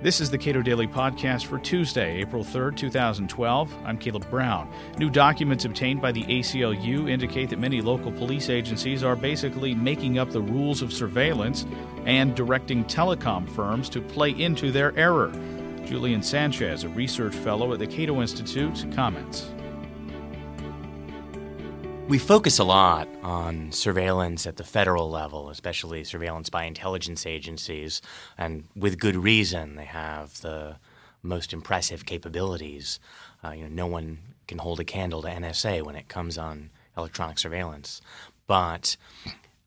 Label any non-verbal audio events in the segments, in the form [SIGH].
This is the Cato Daily Podcast for Tuesday, April 3rd, 2012. I'm Caleb Brown. New documents obtained by the ACLU indicate that many local police agencies are basically making up the rules of surveillance and directing telecom firms to play into their error. Julian Sanchez, a research fellow at the Cato Institute, comments. We focus a lot on surveillance at the federal level, especially surveillance by intelligence agencies, and with good reason. They have the most impressive capabilities. Uh, you know, no one can hold a candle to NSA when it comes on electronic surveillance. But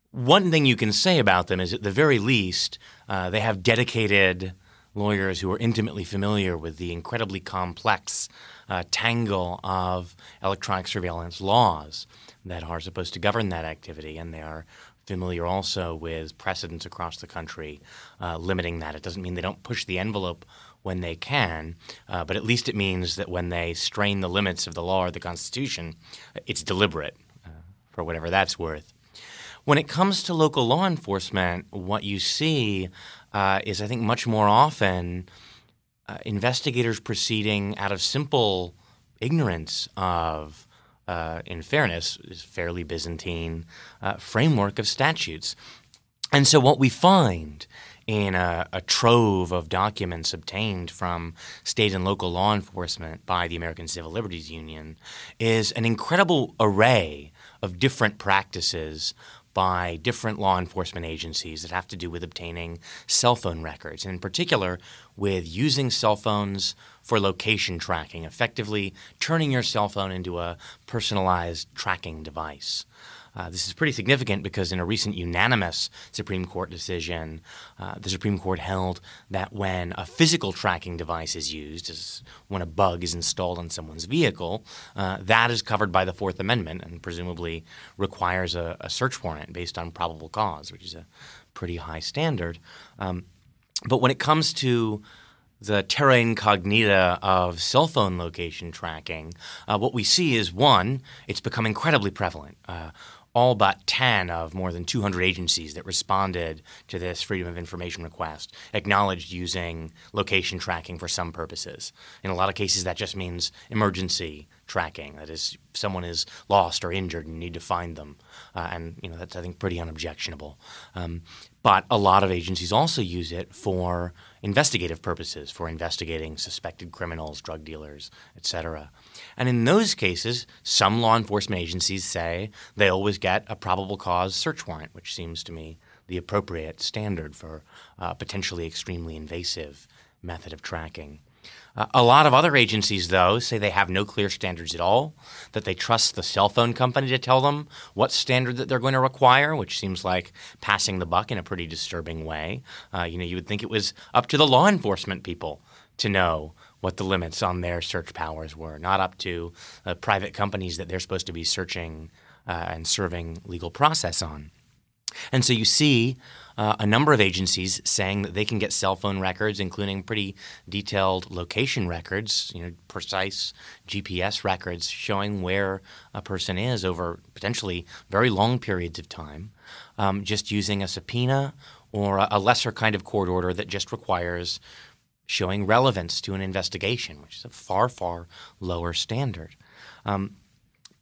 one thing you can say about them is, at the very least, uh, they have dedicated lawyers who are intimately familiar with the incredibly complex uh, tangle of electronic surveillance laws that are supposed to govern that activity, and they are familiar also with precedents across the country uh, limiting that. It doesn't mean they don't push the envelope when they can, uh, but at least it means that when they strain the limits of the law or the Constitution, it's deliberate, uh, for whatever that's worth. When it comes to local law enforcement, what you see uh, is, I think, much more often uh, investigators proceeding out of simple ignorance of uh, in fairness, is fairly Byzantine uh, framework of statutes. And so, what we find in a, a, trove of documents obtained from state and local law enforcement by the American Civil Liberties Union is an incredible array of different practices by different law enforcement agencies that have to do with obtaining cell phone records, and in particular with using cell phones for location tracking, effectively turning your cell phone into a personalized tracking device. Uh, this is pretty significant because in a recent unanimous Supreme Court decision, uh, the Supreme Court held that when a physical tracking device is used, when a bug is installed on someone's vehicle, uh, that is covered by the Fourth Amendment and presumably requires a, a, search warrant based on probable cause, which is a pretty high standard. Um, but when it comes to the terra incognita of cell phone location tracking, uh, what we see is one, it's become incredibly prevalent. Uh, all but 10 of more than 200 agencies that responded to this Freedom of Information request acknowledged using location tracking for some purposes. In a lot of cases, that just means emergency tracking. That is, someone is lost or injured and you need to find them. Uh, and, you know, that's, I think, pretty unobjectionable. Um, but a lot of agencies also use it for investigative purposes, for investigating suspected criminals, drug dealers, etc. And in those cases, some law enforcement agencies say they always get a probable cause search warrant, which seems to me the appropriate standard for a potentially extremely invasive method of tracking. Uh, a lot of other agencies, though, say they have no clear standards at all, that they trust the cell phone company to tell them what standard that they're going to require, which seems like passing the buck in a pretty disturbing way. Uh, you know, you would think it was up to the law enforcement people to know what the limits on their search powers were, not up to uh, private companies that they're supposed to be searching uh, and serving legal process on. And so you see uh, a number of agencies saying that they can get cell phone records, including pretty detailed location records, you know, precise GPS records showing where a person is over potentially very long periods of time, um, just using a subpoena or a, lesser kind of court order that just requires showing relevance to an investigation, which is a far, far lower standard. Um,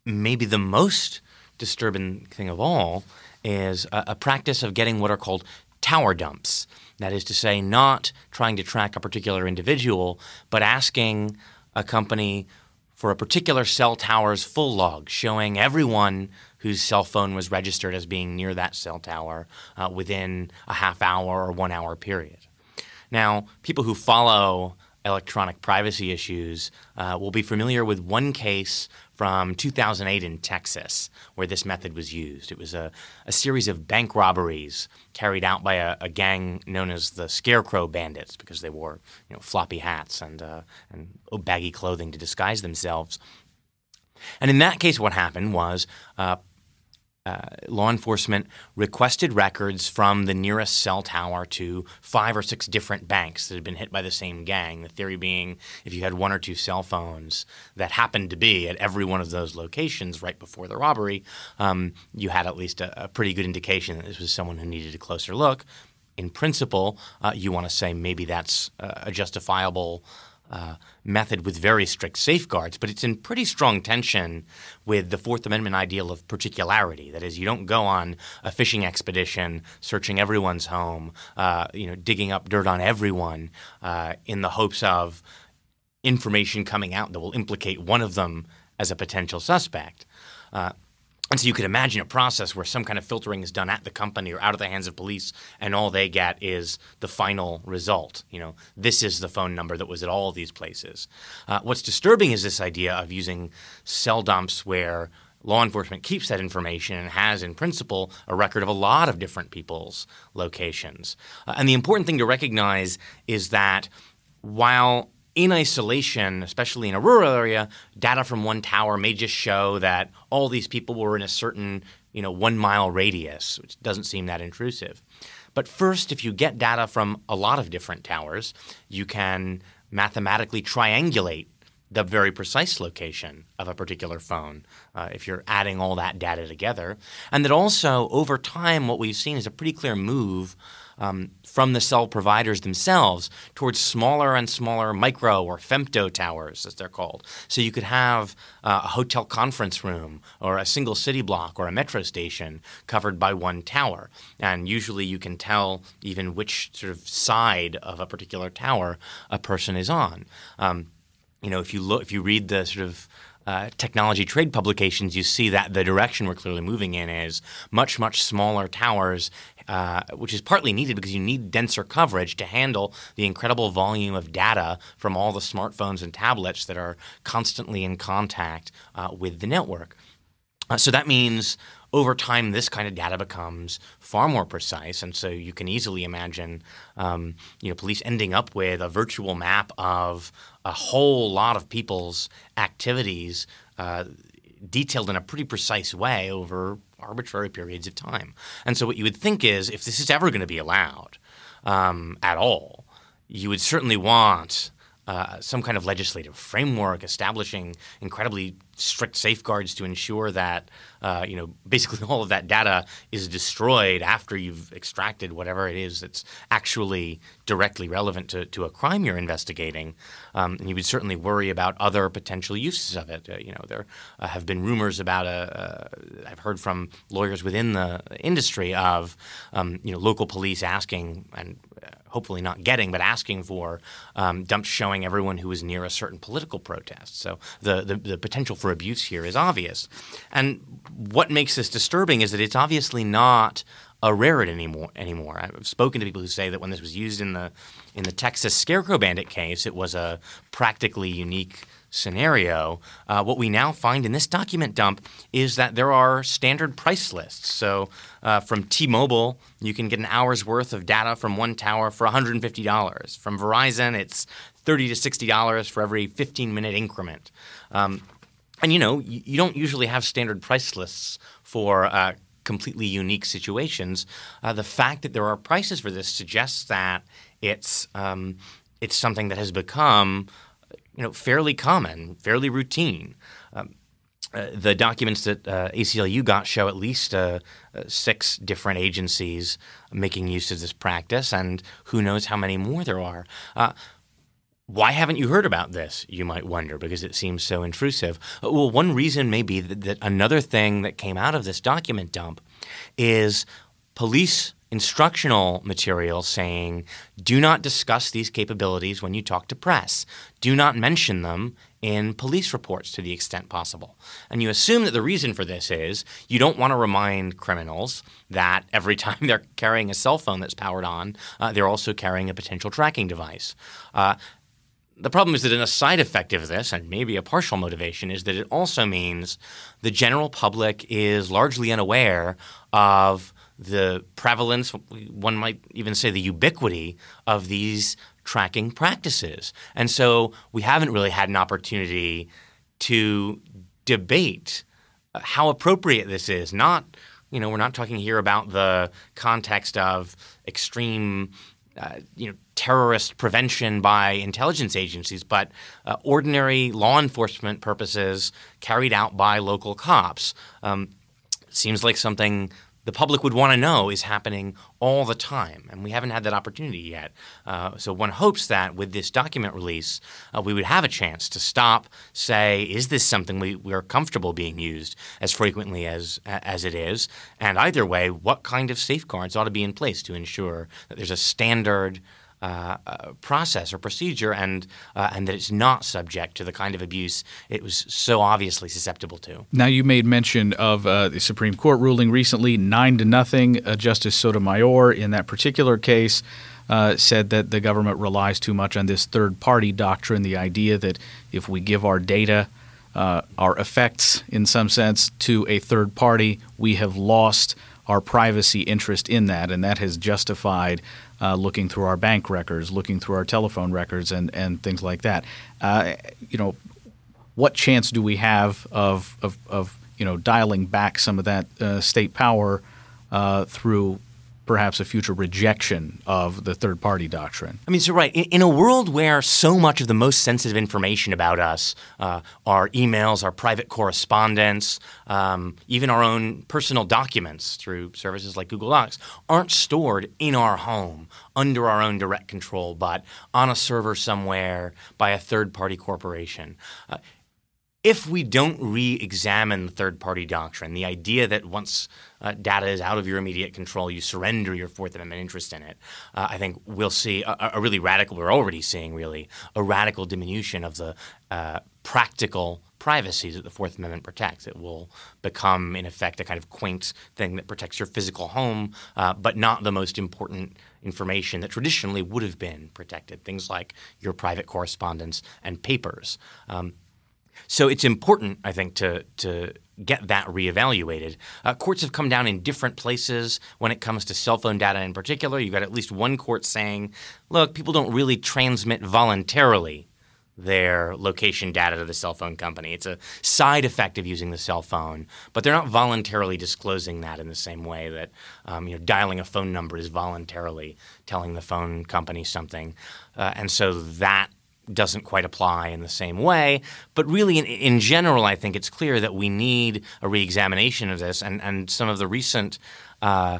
maybe the most disturbing thing of all is a, a practice of getting what are called tower dumps. That is to say, not trying to track a particular individual, but asking a company for a particular cell tower's full log, showing everyone whose cell phone was registered as being near that cell tower uh, within a half hour or one hour period. Now, people who follow electronic privacy issues uh, will be familiar with one case from 2008 in Texas where this method was used. It was a, a series of bank robberies carried out by a, a, gang known as the Scarecrow Bandits because they wore you know, floppy hats and, uh, and baggy clothing to disguise themselves. And in that case, what happened was uh, uh, law enforcement requested records from the nearest cell tower to five or six different banks that had been hit by the same gang. The theory being if you had one or two cell phones that happened to be at every one of those locations right before the robbery, um, you had at least a, a pretty good indication that this was someone who needed a closer look in principle, uh, you want to say maybe that's uh, a justifiable uh, method with very strict safeguards, but it's in pretty strong tension with the Fourth Amendment ideal of particularity. That is, you don't go on a fishing expedition searching everyone's home, uh, you know, digging up dirt on everyone uh, in the hopes of information coming out that will implicate one of them as a potential suspect. And so you could imagine a process where some kind of filtering is done at the company or out of the hands of police, and all they get is the final result. You know, this is the phone number that was at all these places. Uh, what's disturbing is this idea of using cell dumps where law enforcement keeps that information and has, in principle, a record of a lot of different people's locations. Uh, and the important thing to recognize is that while in isolation, especially in a rural area, data from one tower may just show that all these people were in a certain, you know, one mile radius, which doesn't seem that intrusive. But first, if you get data from a lot of different towers, you can mathematically triangulate the very precise location of a particular phone uh, if you're adding all that data together. And that also, over time, what we've seen is a pretty clear move um, from the cell providers themselves towards smaller and smaller micro or femto towers, as they're called. So you could have uh, a hotel conference room or a single city block or a metro station covered by one tower. And usually you can tell even which sort of side of a particular tower a person is on. Um, you know, if you look, if you read the sort of uh, technology trade publications, you see that the direction we're clearly moving in is much, much smaller towers uh, which is partly needed because you need denser coverage to handle the incredible volume of data from all the smartphones and tablets that are constantly in contact uh, with the network. Uh, so that means over time, this kind of data becomes far more precise, and so you can easily imagine, um, you know, police ending up with a virtual map of a whole lot of people's activities, uh, detailed in a pretty precise way over arbitrary periods of time. And so, what you would think is if this is ever going to be allowed um, at all, you would certainly want uh, some kind of legislative framework establishing incredibly strict safeguards to ensure that uh, you know basically [LAUGHS] all of that data is destroyed after you've extracted whatever it is that's actually directly relevant to, to a crime you're investigating. Um, and you would certainly worry about other potential uses of it. Uh, you know, there uh, have been rumors about uh, heard from lawyers within the industry of um, you know local police asking and hopefully not getting, but asking for um, dumps showing everyone who was near a certain political protest. So the, the, the potential for abuse here is obvious. And what makes this disturbing is that it's obviously not a rarity anymore. Anymore, I've spoken to people who say that when this was used in the in the Texas Scarecrow Bandit case, it was a practically unique scenario, uh, what we now find in this document dump is that there are standard price lists. So uh, from T-Mobile, you can get an hour's worth of data from one tower for $150. From Verizon, it's 30 to $60 for every 15-minute increment. Um, and you know, you, don't usually have standard price lists for uh, completely unique situations. Uh, the fact that there are prices for this suggests that it's um, it's something that has become you know, fairly common, fairly routine. Um, uh, the documents that uh, ACLU got show at least uh, uh, six different agencies making use of this practice, and who knows how many more there are. Uh, why haven't you heard about this? You might wonder because it seems so intrusive. Uh, well, one reason may be that, that another thing that came out of this document dump is police instructional material saying do not discuss these capabilities when you talk to press. Do not mention them in police reports to the extent possible. And you assume that the reason for this is you don't want to remind criminals that every [LAUGHS] time they're carrying a cell phone that's powered on, uh, they're also carrying a potential tracking device. Uh, the problem is that in a side effect of this, and maybe a partial motivation, is that it also means the general public is largely unaware of the prevalence, one might even say the ubiquity of these tracking practices. And so we haven't really had an opportunity to debate how appropriate this is. Not, you know, we're not talking here about the context of extreme, uh, you know, terrorist prevention by intelligence agencies, but uh, ordinary law enforcement purposes carried out by local cops. Um, seems like something the public would want to know is happening all the time, and we haven't had that opportunity yet. Uh, so one hopes that with this document release, uh, we would have a chance to stop, say, is this something we, we are comfortable being used as frequently as as it is, and either way, what kind of safeguards ought to be in place to ensure that there's a standard uh, uh, process or procedure, and uh, and that it's not subject to the kind of abuse it was so obviously susceptible to. Now, you made mention of uh, the Supreme Court ruling recently, nine to nothing. Uh, Justice Sotomayor, in that particular case. Uh, said that the government relies too much on this third party doctrine, the idea that if we give our data, our effects, in some sense, to a third party, we have lost our privacy interest in that, and that has justified uh, looking through our bank records, looking through our telephone records, and, and things like that. Uh, you know, what chance do we have of, of, of you know dialing back some of that uh, state power uh, through perhaps a future rejection of the third party doctrine. I mean, so right. In, in, a world where so much of the most sensitive information about us, uh, our emails, our private correspondence, um, even our own personal documents through services like Google Docs, aren't stored in our home under our own direct control, but on a server somewhere by a third party corporation. Uh, if we don't re-examine the third-party doctrine, the idea that once uh, data is out of your immediate control, you surrender your Fourth Amendment interest in it, uh, I think we'll see a, a, really radical. We're already seeing really a radical diminution of the uh, practical privacy that the Fourth Amendment protects. It will become, in effect, a kind of quaint thing that protects your physical home, uh, but not the most important information that traditionally would have been protected. Things like your private correspondence and papers. Um, so it's important, I think, to to get that reevaluated. Uh, courts have come down in different places when it comes to cell phone data in particular. You've got at least one court saying, look, people don't really transmit voluntarily their location data to the cell phone company. It's a side effect of using the cell phone, but they're not voluntarily disclosing that in the same way that um, you know dialing a phone number is voluntarily telling the phone company something. Uh, and so that doesn't quite apply in the same way. But really, in, in general, I think it's clear that we need a reexamination of this, and, and some of the recent uh,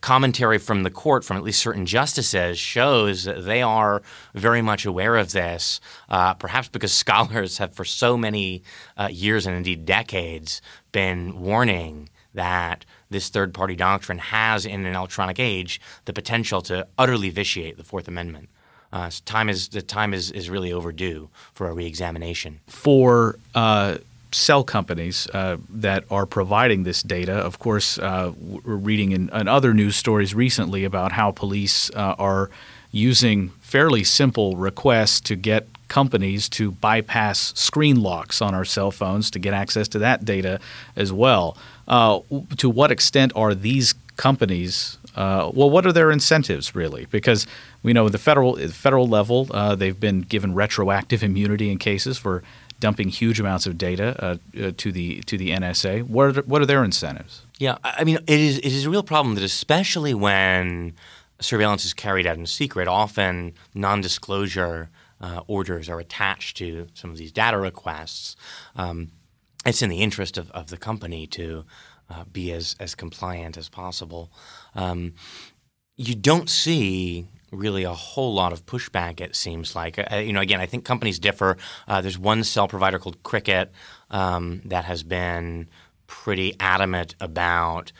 commentary from the court, from at least certain justices, shows that they are very much aware of this, uh, perhaps because [LAUGHS] scholars have for so many uh, years and indeed decades been warning that this third party doctrine has, in an electronic age, the potential to utterly vitiate the Fourth Amendment. Uh, time is the time is, is really overdue for a reexamination. For uh, cell companies uh, that are providing this data, of course, uh, we're reading in, in, other news stories recently about how police uh, are using fairly simple requests to get companies to bypass screen locks on our cell phones to get access to that data as well. Uh, to what extent are these companies uh, well, what are their incentives really? Because we know the federal federal level, uh, they've been given retroactive immunity in cases for dumping huge amounts of data uh, uh to the to the NSA. What are what are their incentives? Yeah, I mean, it is it is a real problem that especially when surveillance is carried out in secret, often non-disclosure uh, orders are attached to some of these data requests. Um, it's in the interest of, of the company to uh, be as, as compliant as possible. Um, you don't see really a whole lot of pushback. It seems like uh, you know. Again, I think companies differ. Uh, there's one cell provider called Cricket um, that has been pretty adamant about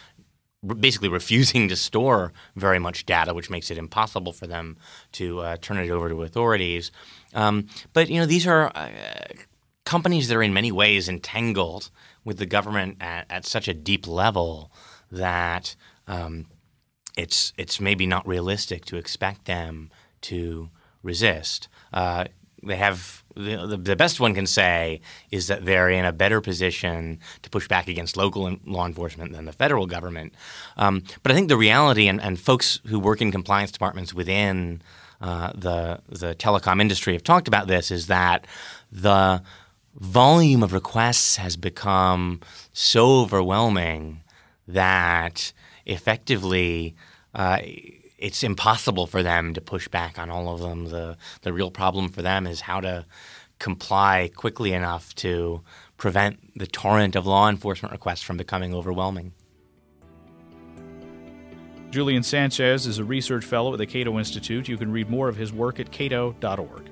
basically refusing to store very much data, which makes it impossible for them to uh, turn it over to authorities. Um, but you know, these are uh, companies that are in many ways entangled with the government at, at such a deep level that um, it's it's maybe not realistic to expect them to resist. Uh, they have the, the, best one can say is that they're in a better position to push back against local law enforcement than the federal government. Um, but I think the reality, and, and, folks who work in compliance departments within uh, the the telecom industry have talked about this, is that the volume of requests has become so overwhelming that effectively uh, it's impossible for them to push back on all of them. The the real problem for them is how to comply quickly enough to prevent the torrent of law enforcement requests from becoming overwhelming. Julian Sanchez is a research fellow at the Cato Institute. You can read more of his work at cato.org.